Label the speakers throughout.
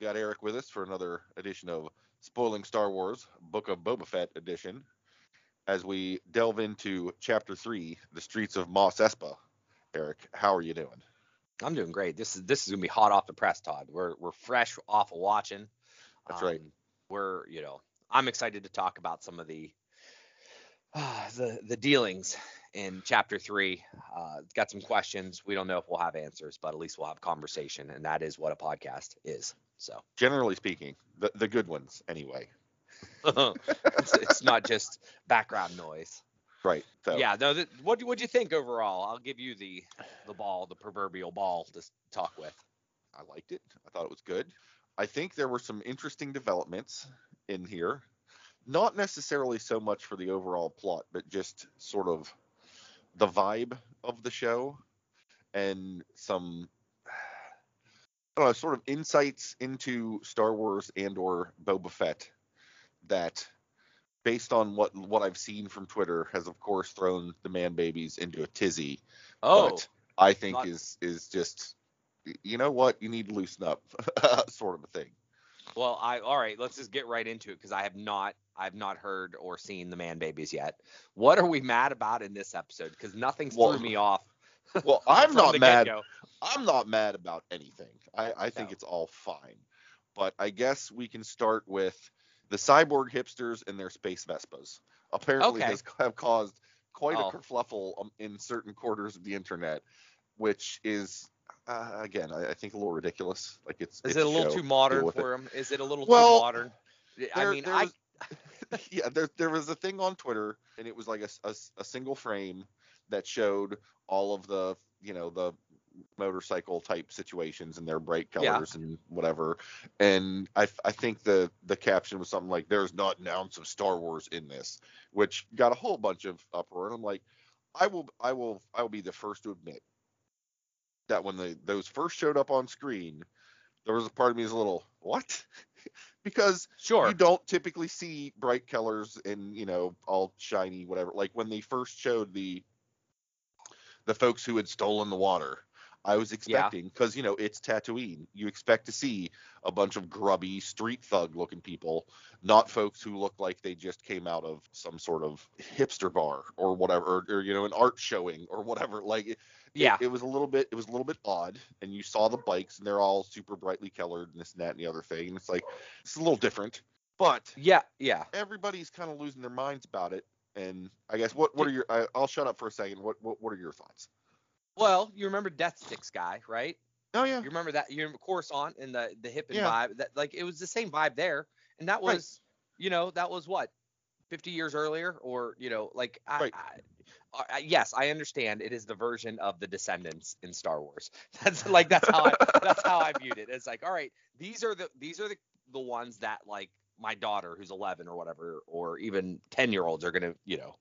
Speaker 1: Got Eric with us for another edition of Spoiling Star Wars Book of Boba Fett edition as we delve into chapter 3, The Streets of Mos Espa. Eric, how are you doing?
Speaker 2: I'm doing great. This is this is gonna be hot off the press, Todd. We're we're fresh off of watching.
Speaker 1: That's right.
Speaker 2: Um, We're you know I'm excited to talk about some of the uh, the the dealings in chapter three. Uh, got some questions. We don't know if we'll have answers, but at least we'll have conversation, and that is what a podcast is. So
Speaker 1: Generally speaking, the, the good ones anyway.
Speaker 2: it's, it's not just background noise.
Speaker 1: Right. So
Speaker 2: Yeah. No. Th- what what do you think overall? I'll give you the the ball, the proverbial ball to talk with.
Speaker 1: I liked it. I thought it was good. I think there were some interesting developments in here. Not necessarily so much for the overall plot, but just sort of the vibe of the show and some I don't know, sort of insights into Star Wars and or Boba Fett that based on what what I've seen from Twitter has of course thrown the man babies into a tizzy
Speaker 2: Oh.
Speaker 1: but I think
Speaker 2: not-
Speaker 1: is is just you know what you need to loosen up sort of a thing.
Speaker 2: Well, I all right. Let's just get right into it because I have not, I've not heard or seen the man babies yet. What are we mad about in this episode? Because nothing's
Speaker 1: Well,
Speaker 2: threw me off.
Speaker 1: Well, I'm not mad.
Speaker 2: get-go.
Speaker 1: I'm not mad about anything. I, I think
Speaker 2: No.
Speaker 1: it's all fine. But I guess we can start with the cyborg hipsters and their space Vespas. Apparently,
Speaker 2: Okay.
Speaker 1: have caused quite
Speaker 2: Oh.
Speaker 1: a kerfluffle um, in certain quarters of the internet, which is uh, again, I, I think a little ridiculous. Like it's
Speaker 2: Is
Speaker 1: it's
Speaker 2: it a little
Speaker 1: show.
Speaker 2: too modern for him? Is it a little
Speaker 1: Well,
Speaker 2: too modern? I mean, I
Speaker 1: was- yeah, there there was a thing on Twitter, and it was like a a single frame that showed all of the you know the motorcycle type situations and their bright
Speaker 2: Yeah.
Speaker 1: colors and whatever. And I, I think the the caption was something like "There's not an ounce of Star Wars in this," which got a whole bunch of uproar. And I'm like, I will I will I will be the first to admit that when the those first showed up on screen, there was a part of me is a little what? Because
Speaker 2: sure.
Speaker 1: you don't typically see bright colors and you know all shiny whatever. Like when they first showed the the folks who had stolen the water i was expecting because you know it's tatooine. You expect to see a bunch of grubby street thug looking people not folks who look like they just came out of some sort of hipster bar or whatever or, or, you know an art showing or whatever. Like
Speaker 2: Yeah.
Speaker 1: it, it was a little bit it was a little bit odd and you saw the bikes and they're all super brightly colored and this and that and the other thing and it's like it's a little different but
Speaker 2: yeah. Yeah.
Speaker 1: everybody's kind of losing their minds about it and i guess what what are your I, i'll shut up for a second what, what what are your thoughts
Speaker 2: Well, you remember Death Sticks guy, right?
Speaker 1: oh yeah
Speaker 2: You remember that? You remember Coruscant and the the hip and
Speaker 1: Yeah.
Speaker 2: vibe. That like it was the same vibe there, and that
Speaker 1: Right.
Speaker 2: was, you know, that was what, 50 years earlier, or you know, like I,
Speaker 1: Right.
Speaker 2: I, I, yes, I understand it is the version of the Descendants in Star Wars. That's like that's how I that's how I viewed it. It's like, all right, these are the these are the the ones that like my daughter who's 11 or whatever, or even 10 year olds are gonna you know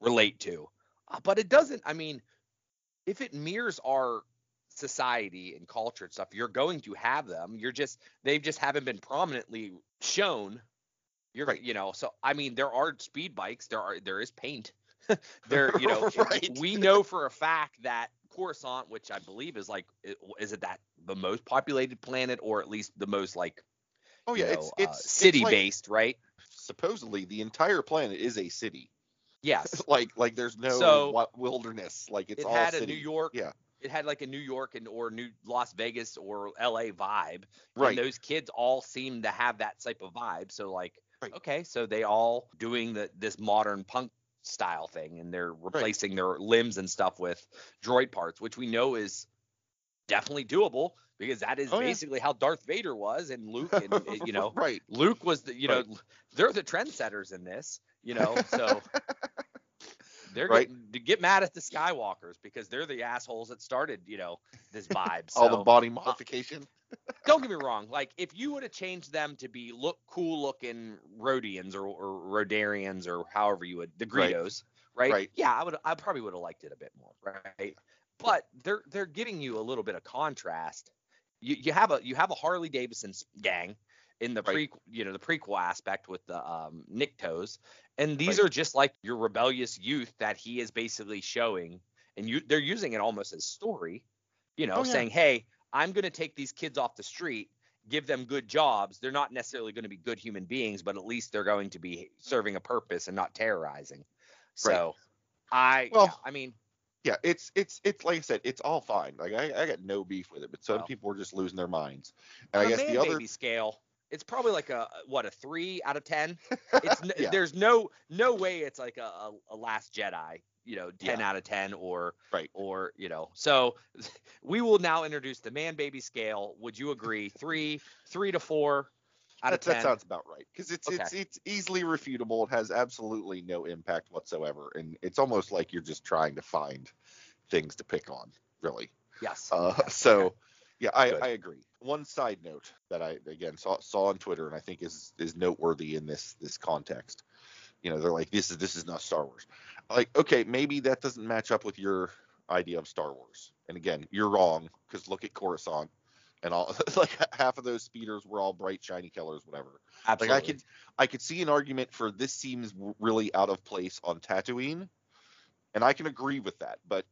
Speaker 2: relate to. Uh, but it doesn't. I mean, if it mirrors our society and culture and stuff, you're going to have them. You're just they just haven't been prominently shown. You're
Speaker 1: Right.
Speaker 2: you know, so I mean there are speed bikes, there are there is paint. there you know
Speaker 1: Right.
Speaker 2: we know for a fact that Coruscant, which I believe is like is it that the most populated planet or at least the most like
Speaker 1: oh
Speaker 2: you
Speaker 1: yeah
Speaker 2: know,
Speaker 1: it's
Speaker 2: uh,
Speaker 1: it's it's
Speaker 2: city
Speaker 1: like-
Speaker 2: based, right?
Speaker 1: supposedly the entire planet is a city
Speaker 2: Yes.
Speaker 1: like like there's no
Speaker 2: So,
Speaker 1: wilderness like it's
Speaker 2: it
Speaker 1: all
Speaker 2: had
Speaker 1: city
Speaker 2: a New York
Speaker 1: yeah
Speaker 2: it had like a New York and or New Las Vegas or LA vibe.
Speaker 1: right
Speaker 2: And those kids all seem to have that type of vibe. So like,
Speaker 1: Right.
Speaker 2: okay, so they all doing the this modern punk style thing, and they're replacing their limbs and stuff with droid parts, which we know is definitely doable because that is
Speaker 1: Oh, yeah.
Speaker 2: basically how Darth Vader was, and Luke, and uh, you know,
Speaker 1: right
Speaker 2: Luke was the you know they're the trendsetters in this, you know, so. They're
Speaker 1: Right.
Speaker 2: getting, to get mad at the Skywalkers because they're the assholes that started, you know, this vibe.
Speaker 1: all the body uh, modification
Speaker 2: don't get me wrong. Like if you would have changed them to be look cool looking Rodians or, or Rodarians or however you would the
Speaker 1: Right.
Speaker 2: Greedos, right?
Speaker 1: Right.
Speaker 2: Yeah, I would. I probably would have liked it a bit more, right? But they're they're getting you a little bit of contrast. You you have a you have a Harley Davidson gang in the pre
Speaker 1: Right.
Speaker 2: you know the prequel aspect with the um, and these
Speaker 1: Right.
Speaker 2: are just like your rebellious youth that he is basically showing, and you they're using it almost as story, you know,
Speaker 1: Oh, yeah.
Speaker 2: saying, hey, I'm going to take these kids off the street, give them good jobs. They're not necessarily going to be good human beings, but at least they're going to be serving a purpose and not terrorizing. So, I,
Speaker 1: Well,
Speaker 2: yeah, I mean,
Speaker 1: Yeah, it's it's it's like I said, it's all fine. Like I, I got no beef with it, but some
Speaker 2: Well.
Speaker 1: people are just losing their minds. And I guess the other
Speaker 2: scale, it's probably like a what a three out of ten. It's n-
Speaker 1: Yeah.
Speaker 2: there's no no way it's like a, a, a Last Jedi, you know, ten
Speaker 1: Yeah.
Speaker 2: out of ten or
Speaker 1: Right.
Speaker 2: or you know. So we will now introduce the man baby scale. Would you agree? Three three to four out
Speaker 1: that,
Speaker 2: of ten.
Speaker 1: that sounds about right because it's
Speaker 2: Okay.
Speaker 1: it's it's easily refutable. It has absolutely no impact whatsoever, and it's almost like you're just trying to find things to pick on, really.
Speaker 2: yes.
Speaker 1: Uh,
Speaker 2: Okay.
Speaker 1: so,
Speaker 2: Okay.
Speaker 1: yeah, I,
Speaker 2: Good.
Speaker 1: I agree. One side note that I again saw saw on Twitter and I think is is noteworthy in this this context. You know, they're like, this is this is not Star Wars. Like, okay, maybe that doesn't match up with your idea of Star Wars. And again, you're wrong because look at Coruscant and all like half of those speeders were all bright shiny colors, whatever.
Speaker 2: Absolutely.
Speaker 1: Like I could I could see an argument for this seems really out of place on Tatooine, and I can agree with that. But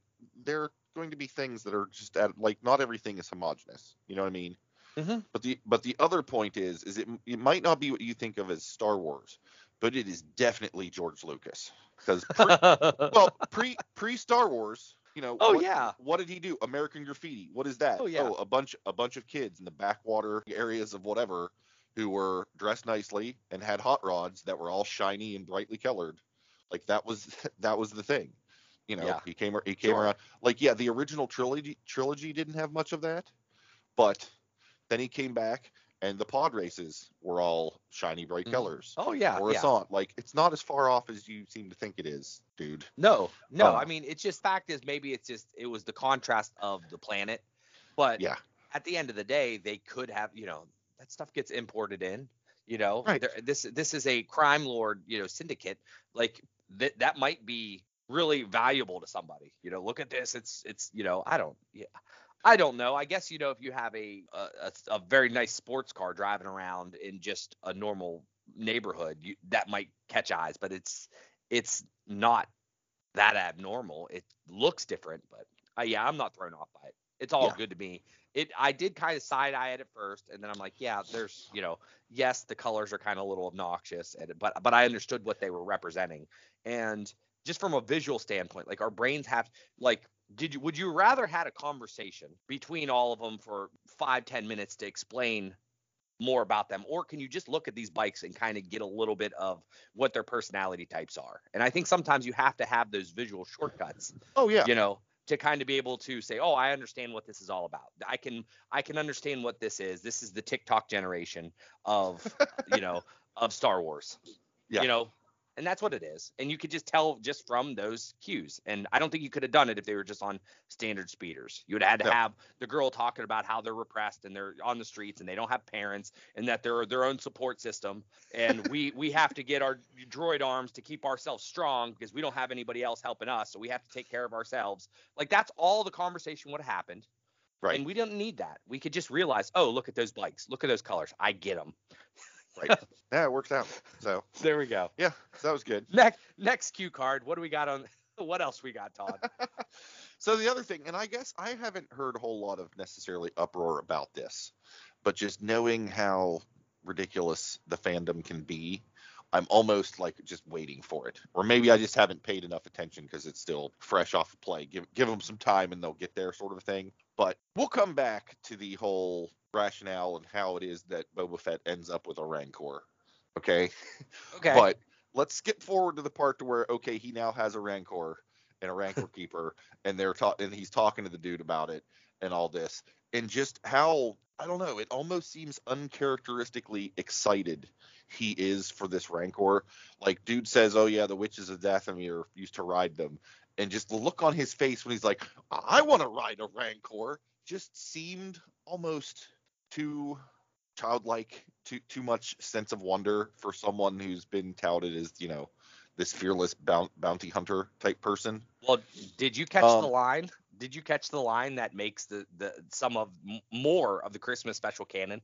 Speaker 1: there going to be things that are just at, like not everything is homogenous. You know what I mean?
Speaker 2: Mhm.
Speaker 1: But the but the other point is is it it might not be what you think of as Star Wars, but it is definitely George Lucas because pre, well pre pre Star Wars. You know,
Speaker 2: Oh,
Speaker 1: what,
Speaker 2: yeah.
Speaker 1: What did he do? American Graffiti. What is that?
Speaker 2: Oh, yeah.
Speaker 1: oh, a bunch a bunch of kids in the backwater areas of whatever who were dressed nicely and had hot rods that were all shiny and brightly colored. Like that was that was the thing. You know,
Speaker 2: Yeah.
Speaker 1: he came he came
Speaker 2: Sure.
Speaker 1: around like yeah, the original trilogy trilogy didn't have much of that, but then he came back and the pod races were all shiny bright
Speaker 2: Mhm.
Speaker 1: colors.
Speaker 2: oh yeah. yeah.
Speaker 1: Coruscant, like it's not as far off as you seem to think it is, dude.
Speaker 2: No, no.
Speaker 1: Um,
Speaker 2: I mean, it's just fact is maybe it's just it was the contrast of the planet, but
Speaker 1: Yeah.
Speaker 2: at the end of the day, they could have you know that stuff gets imported in. You know,
Speaker 1: Right.
Speaker 2: This this is a crime lord you know syndicate. Like that that might be really valuable to somebody. You know, look at this. It's it's you know I don't yeah. I don't know. I guess you know if you have a a, a, very nice sports car driving around in just a normal neighborhood, you, that might catch eyes, but it's it's not that abnormal. It looks different, but uh, yeah, I'm not thrown off by it. It's all
Speaker 1: Yeah.
Speaker 2: good to me. It I did kind of side eye it at first, and then I'm like, yeah, there's you know, yes, the colors are kind of a little obnoxious, and but but I understood what they were representing, and just from a visual standpoint, like our brains have like. Did you would you rather had a conversation between all of them for five ten minutes to explain more about them or can you just look at these bikes and kind of get a little bit of what their personality types are and i think sometimes you have to have those visual shortcuts
Speaker 1: Oh yeah.
Speaker 2: you know to kind of be able to say oh i understand what this is all about i can i can understand what this is this is the tiktok generation of you know of star wars
Speaker 1: Yeah.
Speaker 2: you know and that's what it is and you could just tell just from those cues and i don't think you could have done it if they were just on standard speeders. You would have had to
Speaker 1: No.
Speaker 2: have the girl talking about how they're repressed and they're on the streets and they don't have parents and that they're their own support system and we we have to get our droid arms to keep ourselves strong because we don't have anybody else helping us so we have to take care of ourselves. Like that's all the conversation would have happened
Speaker 1: Right.
Speaker 2: and we didn't need that. We could just realize oh look at those bikes. Look at those colors. I get them
Speaker 1: right. Yeah, it works out. So
Speaker 2: there we go
Speaker 1: yeah, so that was good.
Speaker 2: next next cue card what do we got on what else we got todd
Speaker 1: So the other thing, and I guess I haven't heard a whole lot of necessarily uproar about this, but just knowing how ridiculous the fandom can be, I'm almost like just waiting for it. Or maybe I just haven't paid enough attention because it's still fresh off of play. Give give them some time and they'll get there, sort of thing. But we'll come back to the whole rationale and how it is that Boba Fett ends up with a Rancor. Okay.
Speaker 2: okay
Speaker 1: But let's skip forward to the part to where okay, he now has a Rancor and a Rancor keeper, and they're talking, and he's talking to the dude about it and all this, and just how I don't know, it almost seems uncharacteristically excited he is for this Rancor. Like, dude says, "Oh yeah, the witches of Dathomir used to ride them," and just the look on his face when he's like, "I want to ride a Rancor," just seemed almost too childlike, too too much sense of wonder for someone who's been touted as you know this fearless bounty hunter type person.
Speaker 2: Well, did you catch
Speaker 1: Um,
Speaker 2: the line? Did you catch the line that makes the the some of m- more of the Christmas special canon?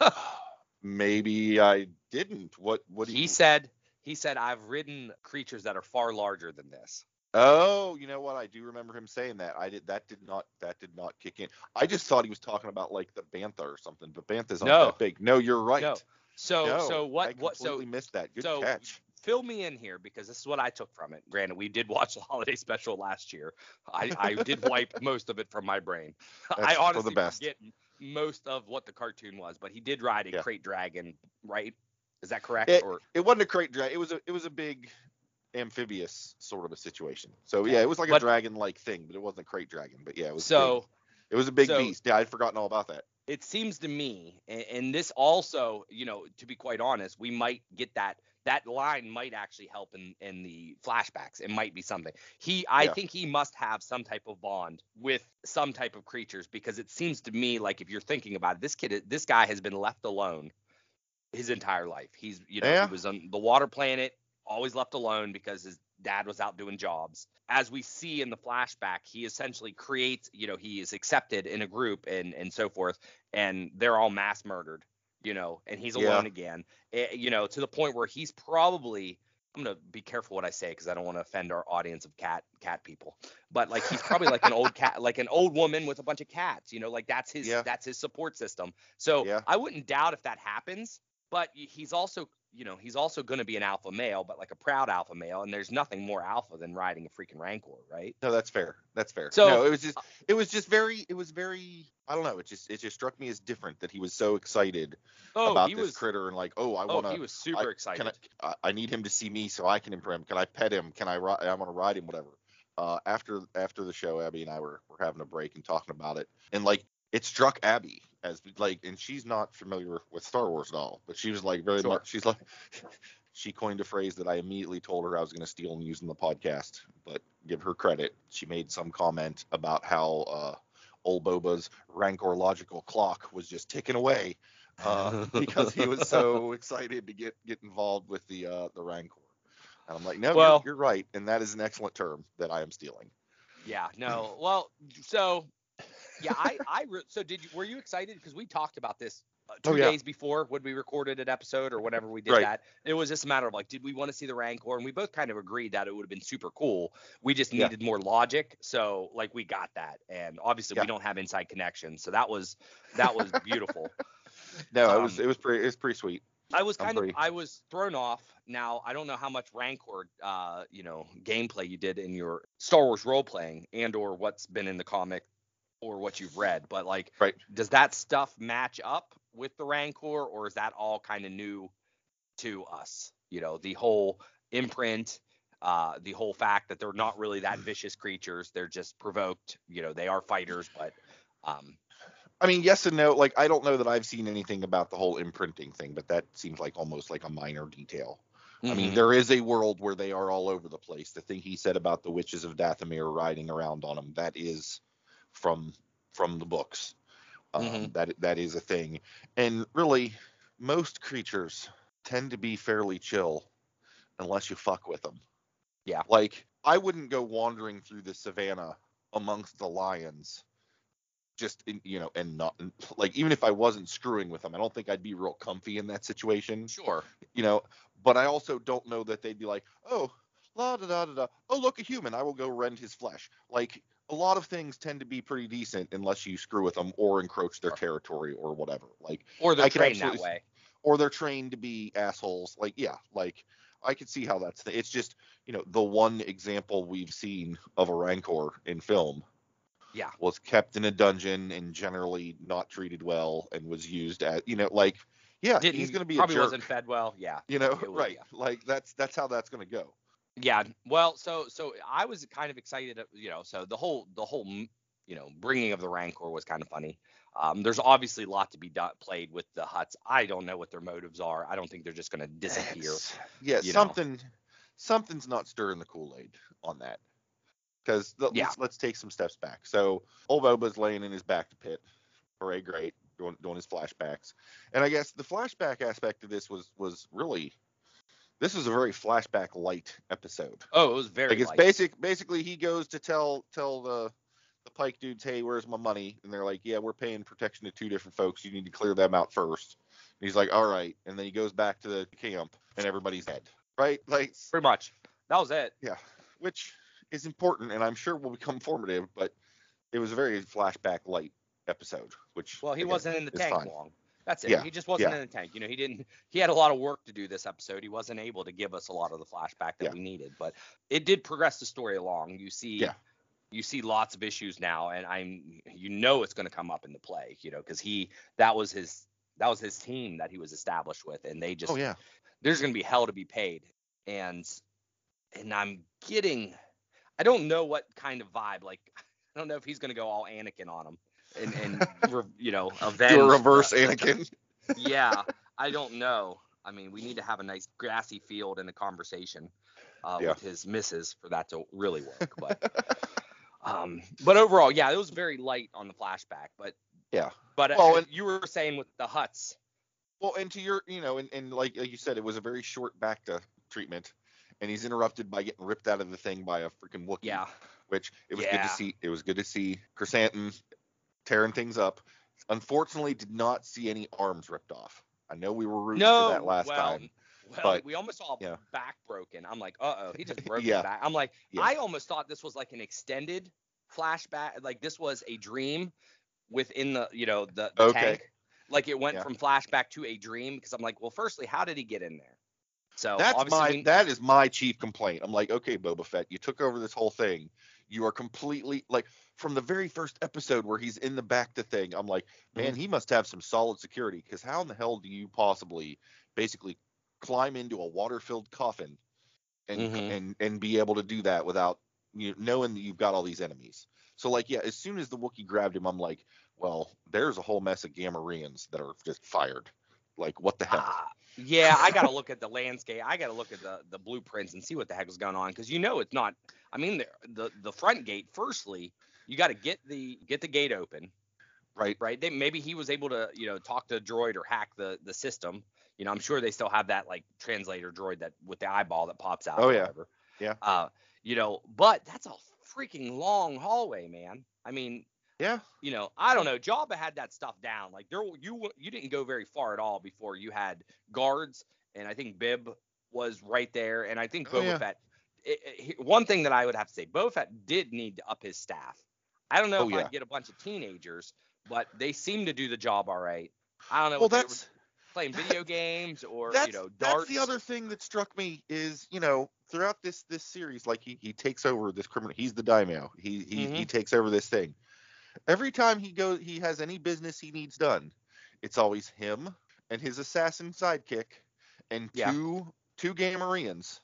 Speaker 1: Maybe I didn't. What what
Speaker 2: He
Speaker 1: you
Speaker 2: said he said I've ridden creatures that are far larger than this.
Speaker 1: Oh, you know what? I do remember him saying that. I did that did not that did not kick in. I just thought he was talking about like the bantha or something, but bantha's not
Speaker 2: No.
Speaker 1: that big. No, you're right.
Speaker 2: No. So
Speaker 1: No,
Speaker 2: so
Speaker 1: I
Speaker 2: what what so
Speaker 1: completely missed that. Good
Speaker 2: so
Speaker 1: catch.
Speaker 2: fill me in here because this is what I took from it. Granted, we did watch the holiday special last year. I, I did wipe most of it from my brain. I
Speaker 1: That's for the
Speaker 2: honestly
Speaker 1: best.
Speaker 2: forget most of what the cartoon was, but he did ride a
Speaker 1: Yeah.
Speaker 2: krayt dragon, right? Is that correct?
Speaker 1: It-
Speaker 2: or
Speaker 1: It wasn't a krayt dragon. It was a it was a big amphibious sort of a situation. So
Speaker 2: Okay.
Speaker 1: yeah, it was like
Speaker 2: But-
Speaker 1: a dragon like thing, but it wasn't a krayt dragon. But yeah, it was
Speaker 2: so
Speaker 1: big. it was a big
Speaker 2: so-
Speaker 1: beast. Yeah, I'd forgotten all about that.
Speaker 2: it seems to me, and, and this also, you know, to be quite honest, we might get that that line might actually help in in the flashbacks. It might be something. He, I
Speaker 1: Yeah.
Speaker 2: think he must have some type of bond with some type of creatures because it seems to me like if you're thinking about it, this kid, this guy has been left alone his entire life. He's, you know,
Speaker 1: Yeah.
Speaker 2: he was on the water planet, always left alone because his dad was out doing jobs. As we see in the flashback, he essentially creates, you know, he is accepted in a group and and so forth, and they're all mass murdered, you know, and he's
Speaker 1: Yeah.
Speaker 2: alone again, Eh, you know, to the point where he's probably. I'm gonna be careful what I say because I don't want to offend our audience of cat cat people. But like he's probably like an old cat, like an old woman with a bunch of cats. You know, like that's his
Speaker 1: Yeah.
Speaker 2: that's his support system. So
Speaker 1: Yeah.
Speaker 2: I wouldn't doubt if that happens but he's also you know he's also going to be an alpha male but like a proud alpha male and there's nothing more alpha than riding a freaking rancor right
Speaker 1: No, that's fair. That's fair.
Speaker 2: So-
Speaker 1: no, it was just it was just very it was very I don't know, it just it just struck me as different that he was so excited
Speaker 2: oh
Speaker 1: about this
Speaker 2: was
Speaker 1: critter and like, oh, I
Speaker 2: oh
Speaker 1: want to
Speaker 2: he was super
Speaker 1: I-
Speaker 2: excited
Speaker 1: Can I, I need him to see me so I can impress him. Can I pet him? Can I ri- I want to ride him? Whatever. Uh, after after the show, Abby and I were were having a break and talking about it, and like it struck Abby as like, and she's not familiar with Star Wars at all, but she was like very
Speaker 2: Sure.
Speaker 1: much. She's like, she coined a phrase that I immediately told her I was going to steal and use in the podcast, but give her credit. She made some comment about how uh, old Boba's Rancor logical clock was just ticking away uh, because he was so excited to get get involved with the uh, the Rancor. And I'm like, no,
Speaker 2: Well-
Speaker 1: you're, you're right, and that is an excellent term that I am stealing.
Speaker 2: yeah no well so yeah i i re- so did you were you excited because we talked about this uh, two
Speaker 1: Oh, yeah.
Speaker 2: days before when we recorded an episode or whenever we did
Speaker 1: Right.
Speaker 2: that it was just a matter of like did we want to see the rancor and we both kind of agreed that it would have been super cool we just
Speaker 1: Yeah.
Speaker 2: needed more logic so like we got that and obviously we don't have inside connections, so that was that was beautiful
Speaker 1: No, it was
Speaker 2: Um,
Speaker 1: it was pretty it was pretty sweet.
Speaker 2: I was kind of I was thrown off. Now I don't know how much Rancor uh, you know, gameplay you did in your Star Wars role playing and or what's been in the comic or what you've read, but like
Speaker 1: Right.
Speaker 2: does that stuff match up with the Rancor or is that all kind of new to us? You know, the whole imprint uh, the whole fact that they're not really that vicious creatures, they're just provoked. You know, they are fighters, but um,
Speaker 1: I mean, yes and no. Like, I don't know that I've seen anything about the whole imprinting thing, but that seems like almost like a minor detail. I mean,
Speaker 2: mhm.
Speaker 1: there is a world where they are all over the place. The thing he said about the witches of Dathomir riding around on them, that is from from the books. Um,
Speaker 2: Mhm.
Speaker 1: that that is a thing. And really, most creatures tend to be fairly chill unless you fuck with them.
Speaker 2: Yeah.
Speaker 1: Like, I wouldn't go wandering through the savannah amongst the lions just in, you know and not like even if I wasn't screwing with them I don't think I'd be real comfy in that situation
Speaker 2: sure.
Speaker 1: you know but I also don't know that they'd be like oh la da da da da oh look a human I will go rend his flesh like a lot of things tend to be pretty decent unless you screw with them or encroach their territory or whatever like
Speaker 2: Or they're trained that way.
Speaker 1: or they're trained to be assholes like yeah like I could see how that's the, it's just you know the one example we've seen of a rancor in film
Speaker 2: Yeah.
Speaker 1: was kept in a dungeon and generally not treated well and was used as you know like yeah
Speaker 2: Didn't,
Speaker 1: he's going to be a
Speaker 2: probably
Speaker 1: jerk
Speaker 2: wasn't fed well. Yeah.
Speaker 1: you know
Speaker 2: was-
Speaker 1: right
Speaker 2: yeah.
Speaker 1: like that's that's how that's going to go
Speaker 2: Yeah. Well, so so I was kind of excited, you know. So the whole the whole you know bringing of the Rancor was kind of funny. Um, there's obviously a lot to be done, played with the Hutts. I don't know what their motives are. I don't think they're just going to disappear.
Speaker 1: Yeah
Speaker 2: you know.
Speaker 1: something something's not stirring the kool-aid on that because
Speaker 2: Yeah.
Speaker 1: let's, let's take some steps back so old boba's laying in his bacta pit hooray great doing doing his flashbacks. And I guess the flashback aspect of this was was really this was a very flashback light episode.
Speaker 2: Oh, it was very.
Speaker 1: Like it's
Speaker 2: light.
Speaker 1: basic basically he goes to tell tell the the Pike dudes, hey, where's my money? And they're like, yeah, we're paying protection to two different folks. You need to clear them out first. And he's like, all right. And then he goes back to the camp and everybody's dead. Right? Like,
Speaker 2: Pretty much. That was it.
Speaker 1: yeah, which is important and I'm sure will become formative, but it was a very flashback light episode, which
Speaker 2: Well, he
Speaker 1: again,
Speaker 2: wasn't in the tank
Speaker 1: fine.
Speaker 2: long. That's it.
Speaker 1: Yeah,
Speaker 2: He just wasn't
Speaker 1: yeah.
Speaker 2: in the tank. You know, he didn't. He had a lot of work to do this episode. He wasn't able to give us a lot of the flashback that
Speaker 1: Yeah.
Speaker 2: we needed, but it did progress the story along. You see. You see lots of issues now, and I'm, you know, it's going to come up in the play, you know, because he, that was his, that was his team that he was established with, and they just,
Speaker 1: Oh yeah.
Speaker 2: there's going to be hell to be paid, and, and I'm getting, I don't know what kind of vibe, like, I don't know if he's going to go all Anakin on him, and, and, re- you know, avenge.
Speaker 1: Do a reverse
Speaker 2: the-
Speaker 1: Anakin.
Speaker 2: yeah, I don't know. I mean, we need to have a nice grassy field and a conversation uh,
Speaker 1: Yeah.
Speaker 2: with his missus for that to really work. But, um, but overall, yeah, it was very light on the flashback. But
Speaker 1: Yeah.
Speaker 2: but uh,
Speaker 1: and-
Speaker 2: you were saying with the Hutts,
Speaker 1: Well, and to your, you know, and, and like, like you said, it was a very short bacta treatment, and he's interrupted by getting ripped out of the thing by a freaking Wookiee.
Speaker 2: yeah,
Speaker 1: Which it was good to see. It was good to see Chrysanthemum tearing things up. Unfortunately, did not see any arms ripped off. I know we were rooting
Speaker 2: no,
Speaker 1: for that last
Speaker 2: well,
Speaker 1: time.
Speaker 2: Well,
Speaker 1: but-
Speaker 2: we almost saw
Speaker 1: yeah.
Speaker 2: back broken. I'm like, uh oh, he just broke
Speaker 1: Yeah.
Speaker 2: his back. I'm like,
Speaker 1: Yeah.
Speaker 2: I almost thought this was like an extended flashback, like this was a dream within the, you know, the, the
Speaker 1: Okay.
Speaker 2: tank. Like it went
Speaker 1: Yeah.
Speaker 2: from flashback to a dream because I'm like, well, firstly, how did he get in there? So
Speaker 1: That's my
Speaker 2: we-
Speaker 1: that is my chief complaint. I'm like, okay, Boba Fett, you took over this whole thing. You are completely like from the very first episode where he's in the bacta thing. I'm like,
Speaker 2: Mm-hmm.
Speaker 1: man, he must have some solid security because how in the hell do you possibly basically climb into a water-filled coffin and
Speaker 2: Mhm.
Speaker 1: and and be able to do that without you knowing that you've got all these enemies? So like, yeah, as soon as the Wookiee grabbed him, I'm like, well, there's a whole mess of Gamorreans that are just fired. Like, what the hell?
Speaker 2: Ah, yeah, I got to look at the landscape. I got to look at the the blueprints and see what the heck is going on because you know it's not. I mean, the the, the front gate. Firstly, you got to get the get the gate open.
Speaker 1: right?
Speaker 2: right? They maybe he was able to, you know, talk to a droid or hack the the system. You know, I'm sure they still have that like translator droid that with the eyeball that pops out.
Speaker 1: Oh, yeah.
Speaker 2: whatever.
Speaker 1: Yeah.
Speaker 2: Uh, you know, but that's a freaking long hallway, man. I mean,
Speaker 1: Yeah.
Speaker 2: you know, I don't know. Jabba had that stuff down. Like there, you you didn't go very far at all before you had guards, and I think Bib was right there, and I think
Speaker 1: Oh,
Speaker 2: Boba
Speaker 1: yeah.
Speaker 2: Fett. It, it- one thing that I would have to say, Boba Fett did need to up his staff. I don't know
Speaker 1: Oh,
Speaker 2: if
Speaker 1: yeah.
Speaker 2: I'd get a bunch of teenagers, but they seem to do the job all right. I don't know.
Speaker 1: Well,
Speaker 2: if they were
Speaker 1: that's
Speaker 2: playing video games or you know darts.
Speaker 1: that's the other thing that struck me is you know throughout this this series like he, he takes over this criminal he's the daimyo he he,
Speaker 2: Mm-hmm.
Speaker 1: he takes over this thing every time he goes he has any business he needs done it's always him and his assassin sidekick and
Speaker 2: Yeah.
Speaker 1: two two Gamorreans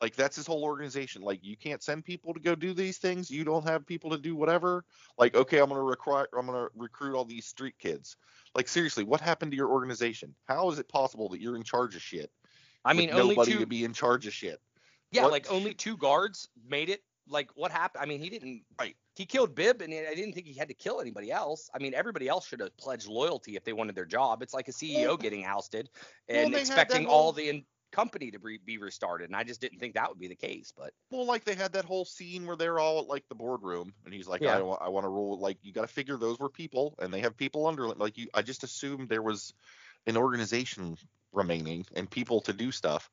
Speaker 1: like that's his whole organization like you can't send people to go do these things you don't have people to do whatever like okay i'm gonna recruit i'm gonna recruit all these street kids like seriously what happened to your organization how is it possible that you're in charge of shit
Speaker 2: I mean,
Speaker 1: nobody
Speaker 2: two.
Speaker 1: to be in charge of shit.
Speaker 2: Yeah,
Speaker 1: What-
Speaker 2: like only two guards made it. Like what happened? I mean, he didn't.
Speaker 1: Right.
Speaker 2: He killed Bib, and I didn't think he had to kill anybody else. I mean, everybody else should have pledged loyalty if they wanted their job. It's like a CEO
Speaker 1: Well-
Speaker 2: getting ousted and
Speaker 1: that
Speaker 2: expecting
Speaker 1: whole-
Speaker 2: all the in- company to be, be restarted. And I just didn't think that would be the case. But
Speaker 1: Well, like they had that whole scene where they're all at like the boardroom, and he's like,
Speaker 2: Yeah.
Speaker 1: "I want, I want to rule." Like you got to figure those were people, and they have people under. Like you, I just assumed there was an organization remaining and people to do stuff.